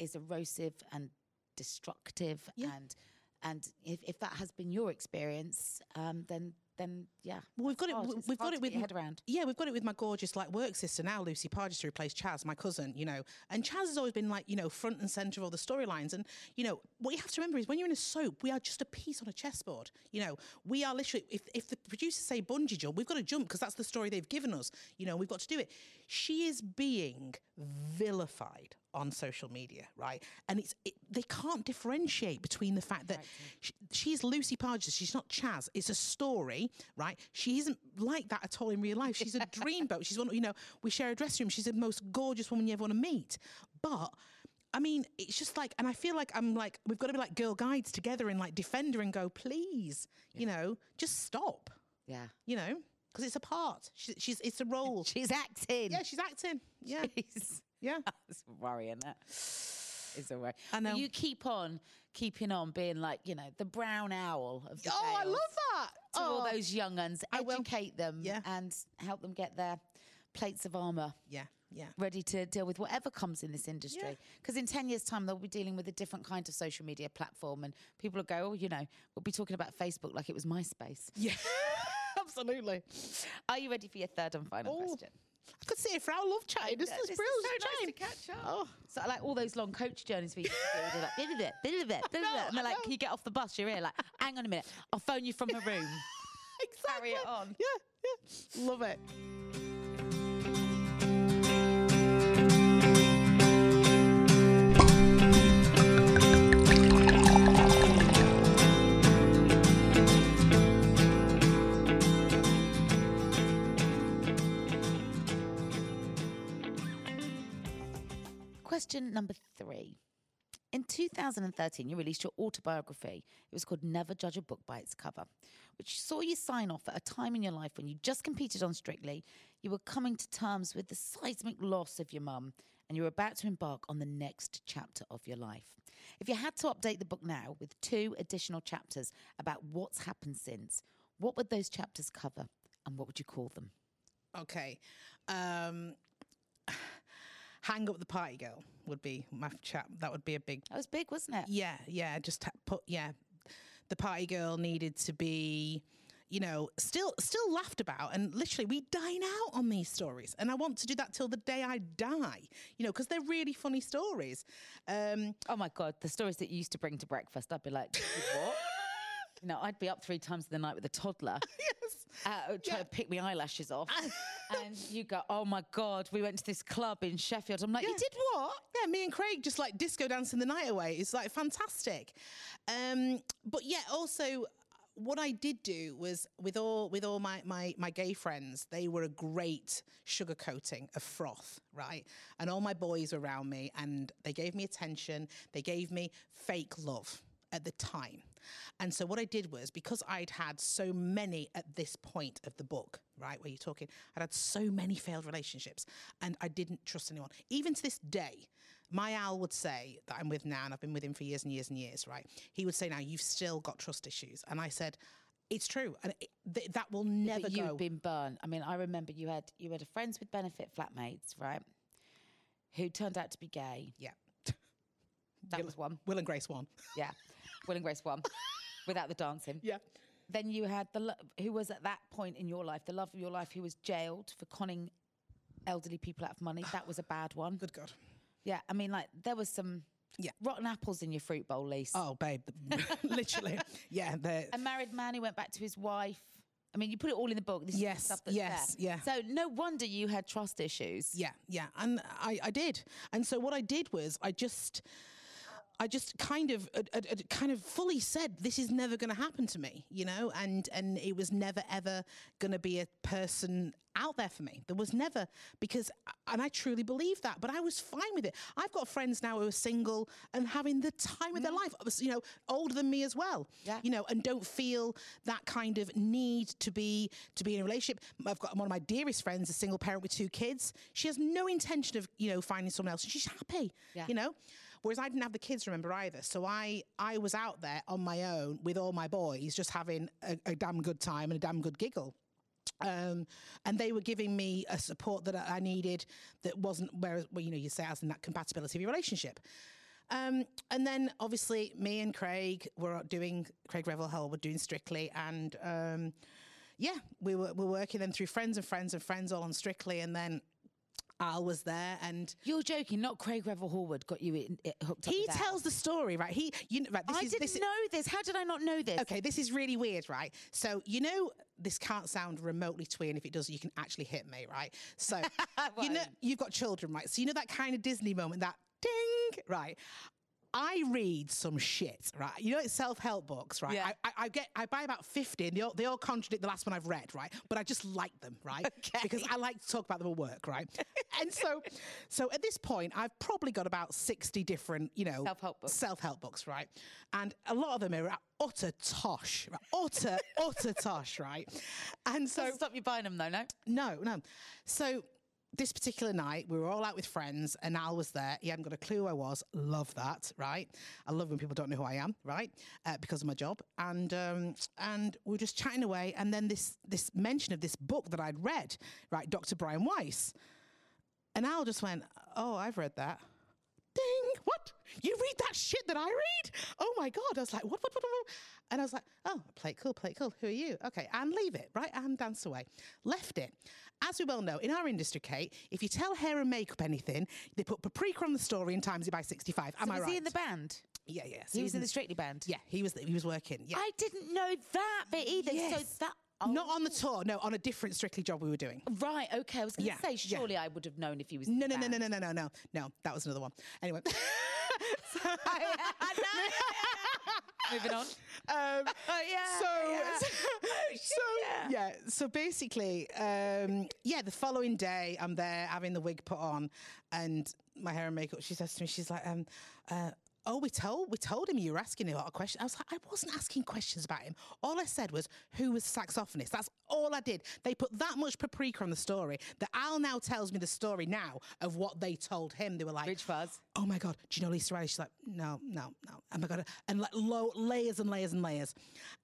is erosive and destructive Yeah. and and if, if that has been your experience, um, then then yeah. Well, we've got it. we- It's We've got it with head around. Yeah, we've got it with my gorgeous like work sister now, Lucy Pargeter, to replace Chas, my cousin. You know, and Chas has always been like you know front and center of all the storylines. And you know what you have to remember is when you're in a soap, we are just a piece on a chessboard. You know, we are literally if if the producers say bungee jump, we've got to jump because that's the story they've given us. You know, we've got to do it. She is being vilified on social media, right? And it's it, they can't differentiate between the fact that sh she's Lucy Pargeter, she's not Chas. It's a story, right? She isn't like that at all in real life. She's a dreamboat. She's one, you know, we share a dressing room. She's the most gorgeous woman you ever want to meet. But I mean, it's just like, and I feel like I'm like, we've got to be like girl guides together and like defend her and go, please, you know, just stop, Yeah. you know, because it's a part. She, she's, it's a role. She's acting. yeah, she's acting. Yeah, Jeez. yeah. It's worrying that. It's a worry. I But know. You keep on keeping on being like, you know, the brown owl of the Oh, I Dales love that. To all Oh. those young uns, I will. educate them Yeah. and help them get their plates of armour Yeah, yeah. ready to deal with whatever comes in this industry. Because in 10 years' time, they'll be dealing with a different kind of social media platform, and people will go, oh, you know, we'll be talking about Facebook like it was MySpace. Yeah, absolutely. Are you ready for your third and final Oh, question? I could see it for our love chatting. This is this is brilliant. so nice to catch up. Oh, so like all those long coach journeys we used to do. Like, "Bit of it, bit of it, bit it," and they're like, "Can you get off the bus? You're here." Like, hang on a minute, I'll phone you from my room. exactly. Carry it on. Yeah, yeah. Love it. Question number three. In 2013, you released your autobiography. It was called Never Judge a Book by Its Cover, which saw you sign off at a time in your life when you just competed on Strictly, you were coming to terms with the seismic loss of your mum, and you were about to embark on the next chapter of your life. If you had to update the book now with two additional chapters about what's happened since, what would those chapters cover and what would you call them? Okay. Um, hang up the party girl would be my chat. That would be a big. That was big, wasn't it? Yeah, yeah. Just put. Yeah, the party girl needed to be. You know, still, still laughed about, and literally, we dine out on these stories, and I want to do that till the day I die. You know, because they're really funny stories. Um, Oh my God, the stories that you used to bring to breakfast, I'd be like, what? You know, I'd be up three times in the night with a toddler. yes, Uh, trying to pick my eyelashes off. and you go, oh my God, we went to this club in Sheffield. I'm like, you did what? Yeah, me and Craig just like disco dancing the night away. It's like fantastic. Um, but yeah, also what I did do was with all with all my my my gay friends, they were a great sugarcoating of froth, right? And all my boys were around me and they gave me attention, they gave me fake love at the time. And so what I did was because I'd had so many at this point of the book, right, where you're talking, I'd had so many failed relationships and I didn't trust anyone. Even to this day, my Al would say that I'm with now, and I've been with him for years and years and years, right? He would say, now you've still got trust issues. And I said, it's true. And it, th- that will never but go. you've been burned. I mean, I remember you had you had a friends with benefit flatmates, right? Who turned out to be gay. yeah. That Will- was one. Will and Grace one. Yeah. Will and Grace one. Without the dancing. Yeah. Then you had the lo- who was at that point in your life, the love of your life, who was jailed for conning elderly people out of money. That was a bad one. Good God. Yeah, I mean, like there was some Yeah. rotten apples in your fruit bowl, Lise. Oh, babe. Literally. Yeah. The, A married man who went back to his wife. I mean, you put it all in the book. This is Yes, the stuff that's yes, there. yeah. So no wonder you had trust issues. Yeah, yeah, and I, I did, and so what I did was I just, I just kind of, uh, uh, uh, kind of fully said, "This is never going to happen to me," you know, and and it was never ever going to be a person out there for me. There was never because, and I truly believe that. But I was fine with it. I've got friends now who are single and having the time of their life. You know, older than me as well. Yeah. You know, and don't feel that kind of need to be to be in a relationship. I've got one of my dearest friends, a single parent with two kids. She has no intention of you know finding someone else, and she's happy. Yeah. You know. Whereas I didn't have the kids, remember either. So I I was out there on my own with all my boys, just having a, a damn good time and a damn good giggle. Um, and they were giving me a support that I needed that wasn't where, well, you know, you say as in that compatibility of your relationship. Um, and then obviously me and Craig were doing, Craig Revel Horwood were doing Strictly and um, yeah, we were, we were working them through friends and friends and friends all on Strictly and then Al was there and You're joking, not Craig Revel Horwood got you in, it hooked up. he with Al. tells the story, right? He, you know, right, this I is, didn't this is- know this. How did I not know this? Okay, this is really weird, right? So, you know, this can't sound remotely twee, and if it does, you can actually hit me, right? So, you know, you've got children, right? So, you know that kind of Disney moment, that ding, right? I read some shit, right? You know, it's self-help books, right? Yeah. I, I, I get, I buy about fifty, and they all, they all contradict the last one I've read, right? But I just like them, right? Okay. Because I like to talk about them at work, right? and so, so at this point, I've probably got about sixty different, you know, Self-help books. self-help books, right? And a lot of them are utter tosh, right? utter, utter tosh, right? And so, Doesn't stop you buying them though, no? no, no. So this particular night, we were all out with friends, and Al was there. He hadn't got a clue who I was. Love that, right? I love when people don't know who I am, right? Uh, because of my job. And um, and we were just chatting away, and then this this mention of this book that I'd read, right? Dr. Brian Weiss. And Al just went, "Oh, I've read that." Ding! What? You read that shit that I read? Oh my god! I was like, what, what, what, what? And I was like, oh, play it cool, play it cool. Who are you? Okay, and leave it, right? And dance away. Left it. As we well know, in our industry, Kate, if you tell hair and makeup anything, they put paprika on the story and times it by sixty-five. Am So I was right? he in the band? Yeah, yeah. He was in the Strictly band. Yeah, he was. He was working. Yeah. I didn't know that bit either. Yes. So that. Not on the oh. tour, no, on a different Strictly job we were doing. Right. Okay. I was going to Yeah, say, yeah. surely I would have known if he was. No, no, no, no, no, no, no, no, no. That was another one. Anyway. Moving on. Um, Oh, yeah, So, yeah. so yeah. So basically, um, yeah. The following day, I'm there having the wig put on, and my hair and makeup. She says to me, she's like, um, uh, "Oh, we told we told him you were asking him a lot of questions." I was like, "I wasn't asking questions about him. All I said was who was the saxophonist. That's all I did. They put that much paprika on the story that Al now tells me the story now of what they told him. They were like, Rich Fuzz. oh my god, do you know Lisa Riley? She's like, no, no, no. Oh my god, and like low layers and layers and layers,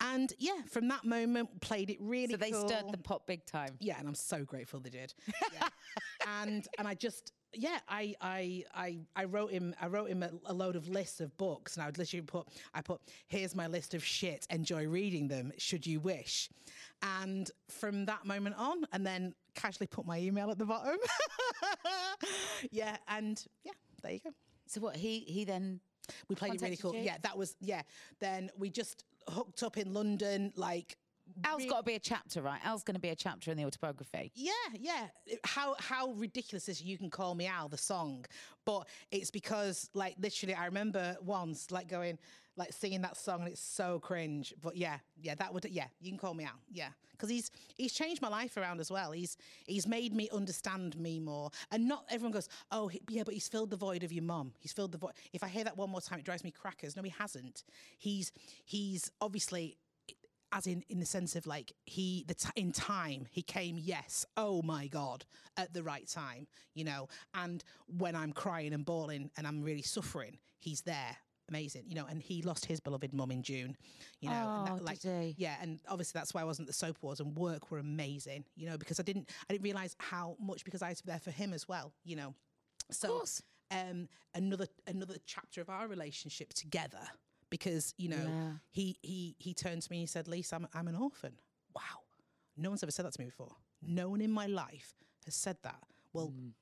and yeah, from that moment, played it really. So they cool. stirred the pot big time. Yeah, and I'm so grateful they did. Yeah. and and I just yeah, I I I I wrote him I wrote him a, a load of lists of books, and I would literally put I put here's my list of shit. Enjoy reading them, should you wish. And from that moment on, and then casually put my email at the bottom. yeah, and yeah, there you go. So what? He he then. We played really cool. you? Yeah, that was yeah. Then we just hooked up in London, like. Al's got to be a chapter, right? Al's going to be a chapter in the autobiography. Yeah, yeah. How how ridiculous is you can call me Al the song, but it's because like literally I remember once like going like singing that song and it's so cringe. But yeah, yeah, that would yeah you can call me Al. Yeah, because he's he's changed my life around as well. He's he's made me understand me more, and not everyone goes oh he- yeah, but he's filled the void of your mum. He's filled the void. If I hear that one more time, it drives me crackers. No, he hasn't. He's he's obviously as in in the sense of like he the t- in time he came yes oh my god at the right time you know? And when i'm crying and bawling and i'm really suffering he's there. Amazing you know? And he lost his beloved mum in june you know? And Oh, that, like did he? yeah and obviously that's why i wasn't at the soap awards and work were amazing you know? Because i didn't i didn't realize how much because i was there for him as well you know? So course. um another another chapter of our relationship together because you know he he he turned to me and he said lisa I'm, I'm an orphan. Wow. No one's ever said that to me before. No one in my life has said that. Well mm.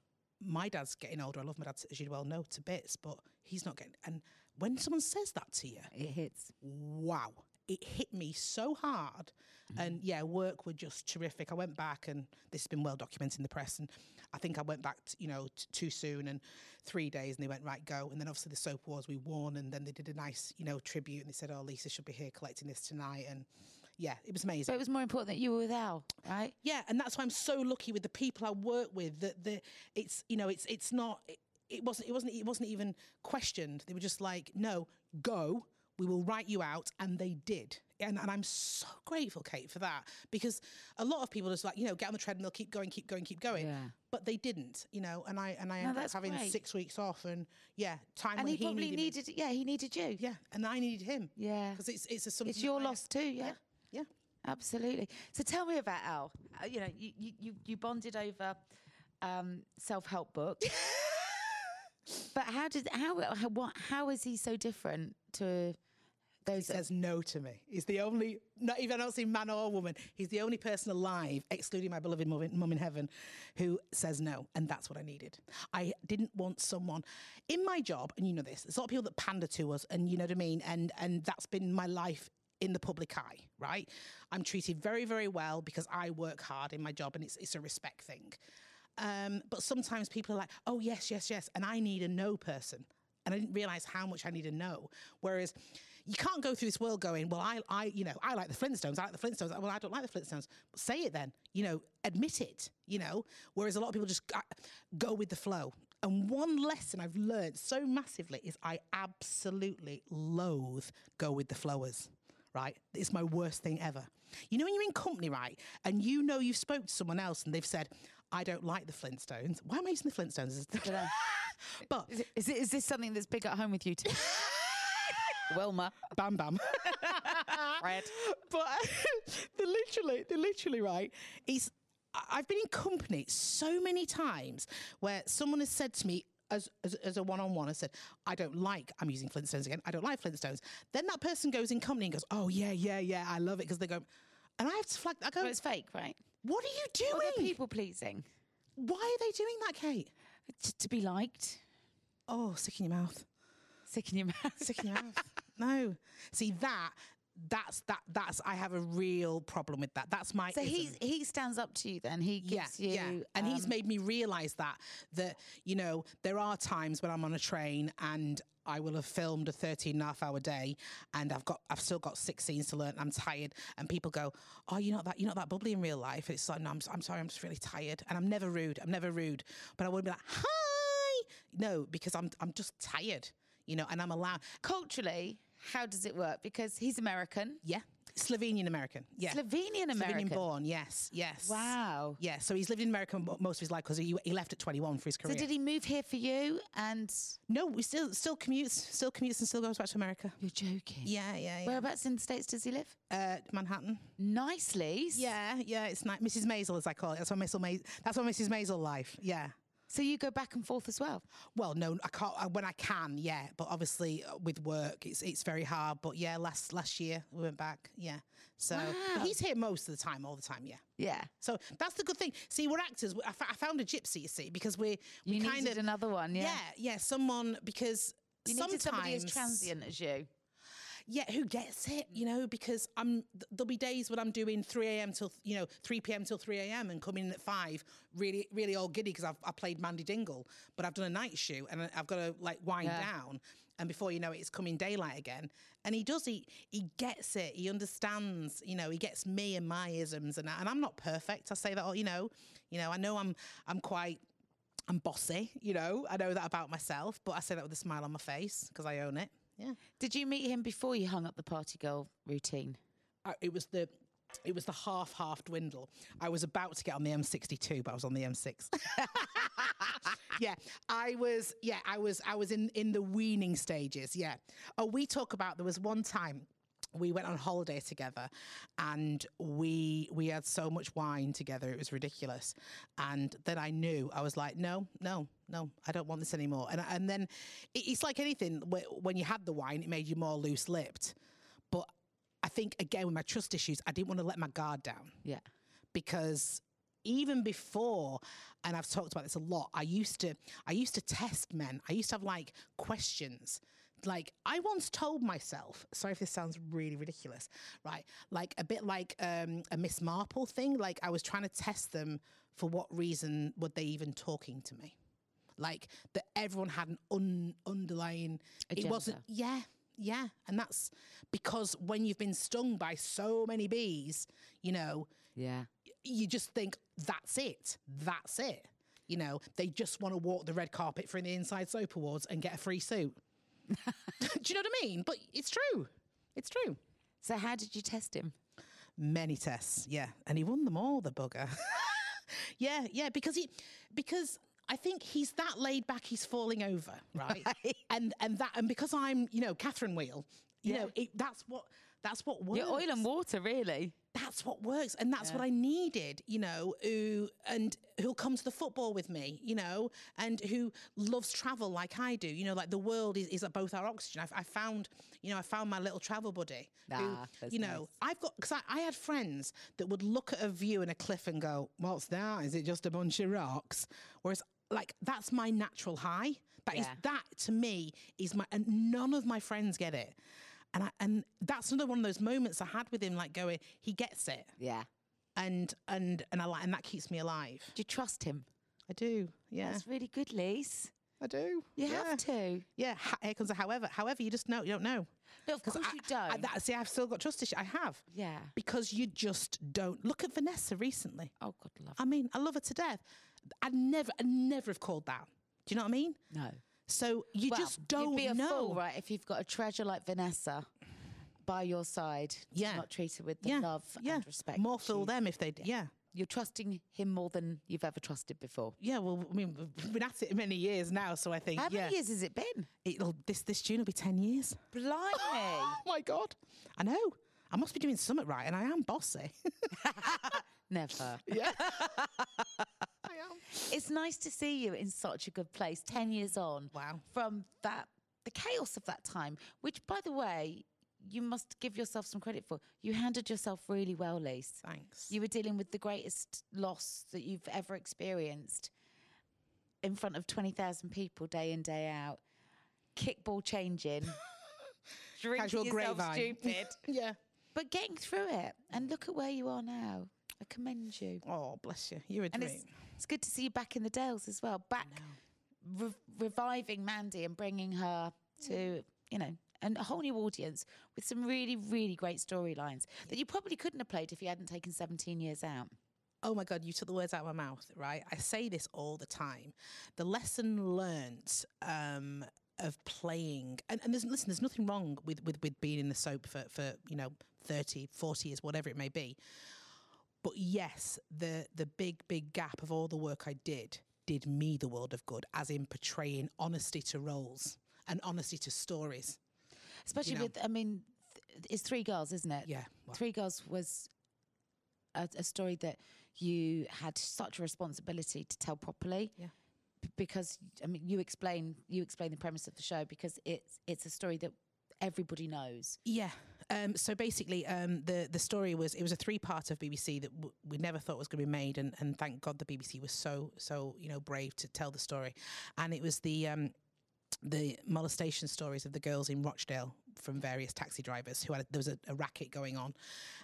my dad's getting older. I love my dad as you well know to bits but he's not getting and when someone says that to you It hits. wow it hit me so hard. Mm-hmm. And yeah, work were just terrific. I went back, and this has been well documented in the press. And I think I went back, t- you know, t- too soon, and three days, and they went right go. And then obviously the soap wars we won, and then they did a nice, you know, tribute, and they said, "Oh, Lisa should be here collecting this tonight." And yeah, it was amazing. So it was more important that you were with Al, right? Yeah, and that's why I'm so lucky with the people I work with. That the it's you know it's it's not it, it wasn't it wasn't it wasn't even questioned. They were just like, no, go. We will write you out, and they did. And, and I'm so grateful, Kate, for that because a lot of people just like you know get on the treadmill, keep going, keep going, keep going. Yeah. But they didn't, you know. And I and I No, ended up having great. six weeks off, and yeah, time And when he probably needed, needed, yeah, he needed you. yeah, and I needed him. Yeah. because it's it's a something It's your loss too, yeah. yeah. Absolutely. So tell me about Al. Uh, you know, you, you, you, bonded over um, self-help books. but how did how how what how is he so different to He those? says no to me. He's the only, not even I don't see man or woman. He's the only person alive, excluding my beloved mum in, mum in heaven, who says no, and that's what I needed. I didn't want someone in my job, and you know this. There's a lot of people that pander to us, and you know what I mean. And and that's been my life in the public eye, right? I'm treated very very well because I work hard in my job, and it's it's a respect thing. Um, but sometimes people are like, oh yes yes yes, and I need a no person and I didn't realize how much I need to know. Whereas you can't go through this world going, well, I, I, you know, I like the Flintstones. I like the Flintstones. Well, I don't like the Flintstones. Say it then. You know, admit it. You know. Whereas a lot of people just uh, go with the flow. And one lesson I've learned so massively is I absolutely loathe go with the flowers. Right, it's my worst thing ever. You know when you're in company, right, and you know you've spoke to someone else and they've said, "I don't like the Flintstones." Why am I using the Flintstones? but Is, it, is, it, is this something that's big at home with you too? Wilma, Bam Bam. Fred. but they're literally, they're literally right. It's I- I've been in company so many times where someone has said to me. As, as, as a one-on-one, has said, "I don't like." I'm using Flintstones again. I don't like Flintstones. Then that person goes in company and goes, "Oh yeah, yeah, yeah, I love it," because they go, and I have to flag. I go, Well, it's fake, right? "What are you doing? they're people pleasing Why are they doing that, Kate?" to, to be liked. Oh, sick in your mouth. Sick in your mouth. Sick in your mouth. No. See that. That's that. That's. I have a real problem with that. That's my. So he he stands up to you then. He gives you. yeah. And he's um, made me realise that that you know there are times when I'm on a train and I will have filmed a 13 and a half hour day and I've got I've still got six scenes to learn. I'm tired and people go, "Oh, you're not that you're not that bubbly in real life." It's like, "No, I'm, I'm sorry, I'm just really tired." And I'm never rude. I'm never rude, but I wouldn't be like, "Hi." No, because I'm I'm just tired. You know, and I'm allowed. culturally. How does it work? Because he's American. Yeah. Slovenian American. Yeah. Slovenian American. Slovenian born. Yes. Yes. Wow. Yeah. So he's lived in America most of his life because he, he left at 21 for his career. So did he move here for you? And No, we still still commutes, still commutes, and still goes back to America. you're joking. Yeah, yeah, yeah. Whereabouts in the states does he live? Uh, Manhattan. Nicely. Yeah, yeah. It's nice, Mrs. Maisel, as I call it. That's what Mrs. Maisel. That's what Mrs. Maisel life. Yeah. So you go back and forth as well. Well, no, I can't. When I can, yeah. But obviously, uh, with work, it's it's very hard. But yeah, last last year we went back. Yeah. So Wow. he's here most of the time, all the time. Yeah. Yeah. So that's the good thing. See, we're actors. I found a gypsy, you see, because we we You kind of another one, yeah. yeah, yeah, someone because You sometimes somebody as transient as you. Yeah, who gets it, you mm. know, because I'm there'll be days when I'm doing 3 a.m. till you know 3 p.m. till 3 a.m. and coming in at five, really, really all giddy because I've I played Mandy Dingle, but I've done a night shoot and I've got to like wind Yeah. down, and before you know it, it's coming daylight again, and he does he he gets it, he understands, you know, he gets me and my isms, and and I'm not perfect. I say that, all, you know, you know, I know I'm I'm quite. I'm bossy, you know. I know that about myself, but I say that with a smile on my face because I own it. Yeah. Did you meet him before you hung up the party girl routine? I- it was the it was the half half dwindle. I was about to get on the M62, but I was on the M6. yeah, I was. Yeah, I was. I was in in the weaning stages. Yeah. Oh, we talk about there was one time we went on holiday together and we we had so much wine together it was ridiculous. And then i knew i was like no no no i don't want this anymore. And and then it's like anything when you had the wine it made you more loose lipped but i think again with my trust issues i didn't want to let my guard down. Yeah. because even before and I've talked about this a lot I used to I used to test men. I used to have like questions like I once told myself, sorry if this sounds really ridiculous, right? Like a bit like um, a Miss Marple thing. Like I was trying to test them for what reason were they even talking to me? Like that everyone had an un- underlying. It wasn't. Agenda. Yeah, yeah, and that's because when you've been stung by so many bees, you know, Yeah. you just think that's it. That's it. You know, they just want to walk the red carpet for the Inside Soap Awards and get a free suit. Do you know what I mean? But it's true. It's true. So how did you test him? Many tests, yeah, and he won them all. The bugger. yeah, yeah, because he, because I think he's that laid back. He's falling over, right? And and that and because I'm, you know, Catherine Wheel, you Yeah. know, it, that's what that's what works. Your oil and water, really. That's what works. And that's what i needed you know who and who'll come to the football with me you know and who loves travel like i do. You know like the world is, is both our oxygen. I've, I found you know i found my little travel buddy Ah, who you know i've got because I, I had friends that would look at a view and a cliff and go what's that? Is it just a bunch of rocks? Whereas like that's my natural high. That is Yeah. that to me is my and none of my friends get it and I, and that's another one of those moments I had with him, like going, he gets it, Yeah. and and and I like, and that keeps me alive. Do you trust him? I do, yeah, That's really good, Lise. I do. You yeah. have to. Yeah, here comes a however. However, you just know you don't know. No, of course I- you don't. I, that, see, I've still got trust issues. I have. Yeah. Because you just don't. Look at Vanessa recently. Oh, God love I mean, I love her to death. I'd never, I'd never have called that. Do you know what I mean? No. So you Well, just don't be a know. fool, right, if you've got a treasure like Vanessa by your side. Yeah. Not treat her with the yeah, love yeah. and respect. More fool them if they. d- Yeah. You're trusting him more than you've ever trusted before. Yeah, well, I mean, we've been at it many years now, so I think. How yeah. many years has it been? It'll oh, this this June will be ten years. Blimey. Oh my god! I know. I must be doing something right, and I am bossy. Never. yeah, I am. It's nice to see you in such a good place 10 years on. Wow. From that, the chaos of that time, which, by the way, you must give yourself some credit for. You handled yourself really well, Lise. Thanks. You were dealing with the greatest loss that you've ever experienced in front of 20,000 people day in, day out, kickball changing, drinking Casual yourself grapevine. stupid, yeah. but getting through it. And look at where you are now. I commend you. Oh, bless you. You're a And dream. it's, it's good to see you back in the Dales as well, back re- reviving Mandy and bringing her to, you know, and a whole new audience with some really, really great storylines that you probably couldn't have played if you hadn't taken 17 years out. Oh my God, you took the words out of my mouth, right? I say this all the time. The lesson learnt um, of playing, and, and there's, listen, there's nothing wrong with, with, with being in the soap for, for, you know, 30, 40 years, whatever it may be. But yes, the, the big, big gap of all the work I did did me the world of good, as in portraying honesty to roles and honesty to stories. Especially know. with, I mean, th- it's Three Girls, isn't it? Yeah, well- Three Girls was a, a story that you had such a responsibility to tell properly. Yeah. b- Because I mean, you explain you explain the premise of the show because it's it's a story that everybody knows. Yeah. Um, so basically, um, the the story was it was a three part of BBC that w- we never thought was going to be made, and, and thank God the BBC was so so you know brave to tell the story, and it was the um, the molestation stories of the girls in Rochdale from various taxi drivers who had there was a, a racket going on,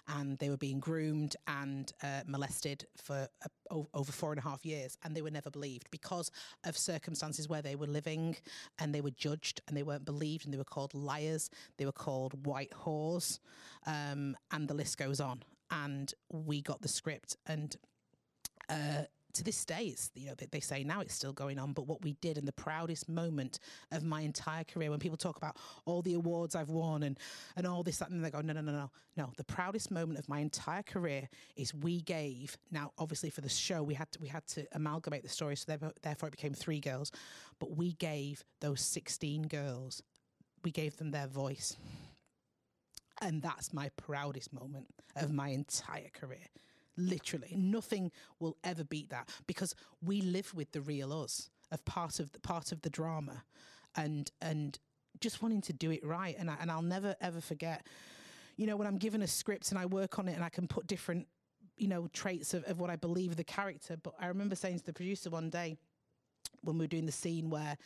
and they were being groomed and uh, molested for o- over four and a half years, and they were never believed because of circumstances where they were living, and they were judged and they weren't believed, and they were called liars, they were called white whores, um, and the list goes on. And we got the script and uh, to this day, it's you know they, say now it's still going on. But what we did, and the proudest moment of my entire career, when people talk about all the awards I've won and and all this that, and they go, no, no, no, no, no. The proudest moment of my entire career is we gave. Now, obviously, for the show, we had to we had to amalgamate the story, so therefore, therefore it became three girls. But we gave those sixteen girls, we gave them their voice. And that's my proudest moment of my entire career. Literally, nothing will ever beat that because we live with the real us of part of the part of the drama, and and just wanting to do it right. And I, and I'll never ever forget. You know, when I'm given a script and I work on it and I can put different, you know, traits of, of what I believe the character. But I remember saying to the producer one day when we were doing the scene where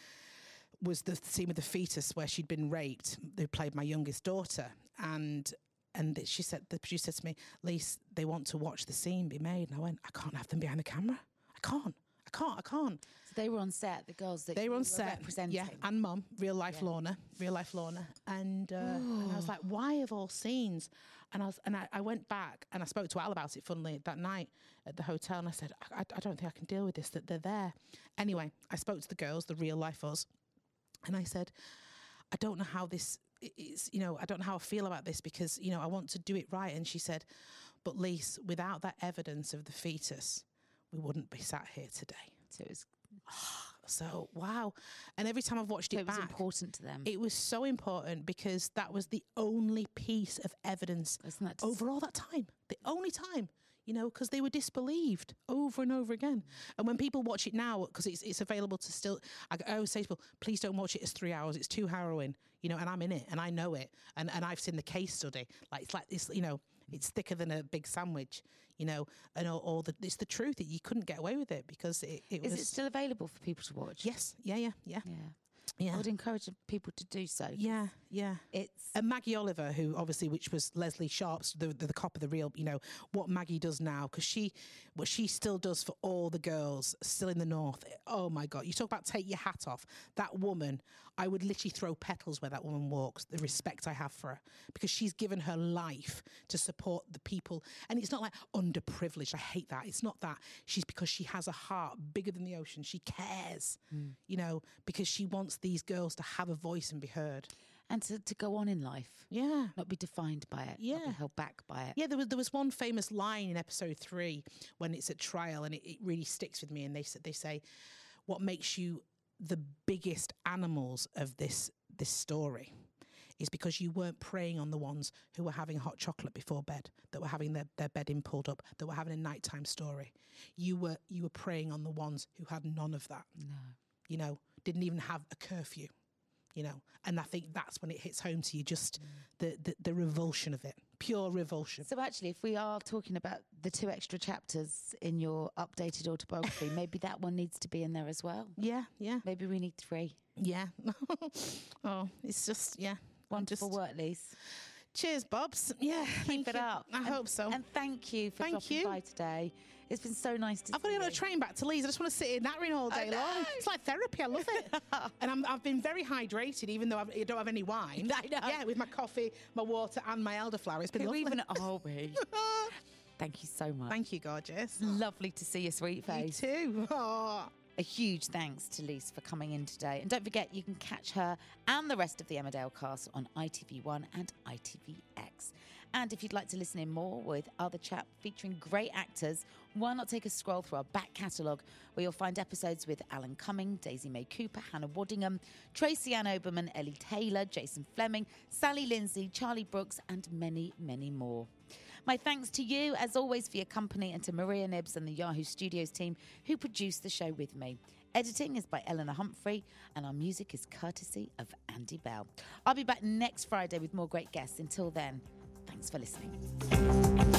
was the scene with the fetus where she'd been raped. Who played my youngest daughter, and and she said the producer said to me, "Lise, they want to watch the scene be made." And I went, "I can't have them behind the camera. I can't. I can't. I can't." So they were on set, the girls that They were on were set, representing. yeah, and mum, real life Yeah. Lorna, real life Lorna, and uh, and I was like, why of all scenes? And I was, and I, I went back and I spoke to Al about it. Funnily that night at the hotel, and I said, I, I don't think I can deal with this. That they're there. Anyway, I spoke to the girls, the real life us, and I said, I don't know how this i- You know, I don't know how I feel about this because you know I want to do it right. And she said, but Lise, without that evidence of the fetus, we wouldn't be sat here today. So it was, So wow! And every time I've watched so it it was back, important to them. it was so important because that was the only piece of evidence Isn't that just- over all that time. The only time, you know, because they were disbelieved over and over again. And when people watch it now, because it's it's available to still, I, I always say to people, please don't watch it as three hours. It's too harrowing, you know. And I'm in it, and I know it, and and I've seen the case study. Like it's like this, you know, it's thicker than a big sandwich, you know. And all, all the it's the truth that you couldn't get away with it because it, it Is was it still available for people to watch? yes, yeah, yeah, yeah, Yeah. yeah, I would encourage people to do so. yeah, yeah. It's And Maggie Oliver, who obviously, which was Lesley Sharp's, the, the, the cop of the real, you know, what Maggie does now, because she, what she still does for all the girls still in the North. Oh my God. You talk about take your hat off. That woman, I would literally throw petals where that woman walks, the respect I have for her, because she's given her life to support the people. And it's not like underprivileged. I hate that. It's not that. She's because she has a heart bigger than the ocean. She cares, mm. you know, because she wants these girls to have a voice and be heard. and to, to go on in life, Yeah. not be defined by it, not Yeah. be held back by it. Yeah, there was there was one famous line in episode three when it's at trial, and it, it really sticks with me. And they said they say, "What makes you the biggest animals of this this story is because you weren't preying on the ones who were having hot chocolate before bed, that were having their, their bedding pulled up, that were having a nighttime story. You were you were preying on the ones who had none of that. No. You know, didn't even have a curfew. You know, and I think that's when it hits home to you, just mm. the, the the revulsion of it, pure revulsion. So actually, if we are talking about the two extra chapters in your updated autobiography, maybe that one needs to be in there as well. Yeah, yeah, Maybe we need three. yeah. oh, it's just yeah. Wonderful just, work, Lise. Cheers, Bobs. Yeah, Keep it you. up. I And- hope so. And thank you for Thank dropping you. by today. It's been so nice to I've got to get on a train back to Leeds. I just want to sit in that ring all day long. It's like therapy. I love it. and I'm, I've been very hydrated, even though I've, I don't have any wine. I know. Yeah, with my coffee, my water, and my elderflower. It's been Who lovely. even are we? Thank you so much. Thank you, gorgeous. Lovely to see your sweet face. You too. Oh. A huge thanks to Lise for coming in today. And don't forget, you can catch her and the rest of the Emmerdale cast on ITV1 and ITVX. And if you'd like to listen in more with other chat featuring great actors, why not take a scroll through our back catalogue where you'll find episodes with Alan Cumming, Daisy May Cooper, Hannah Waddingham, Tracy Ann Oberman, Ellie Taylor, Jason Flemyng, Sally Lindsay, Charlie Brooks, and many, many more. My thanks to you, as always, for your company and to Maria Nibbs and the Yahoo Studios team who produced the show with me. Editing is by Eleanor Humphrey, and our music is courtesy of Andy Bell. I'll be back next Friday with more great guests. Until then, thanks for listening.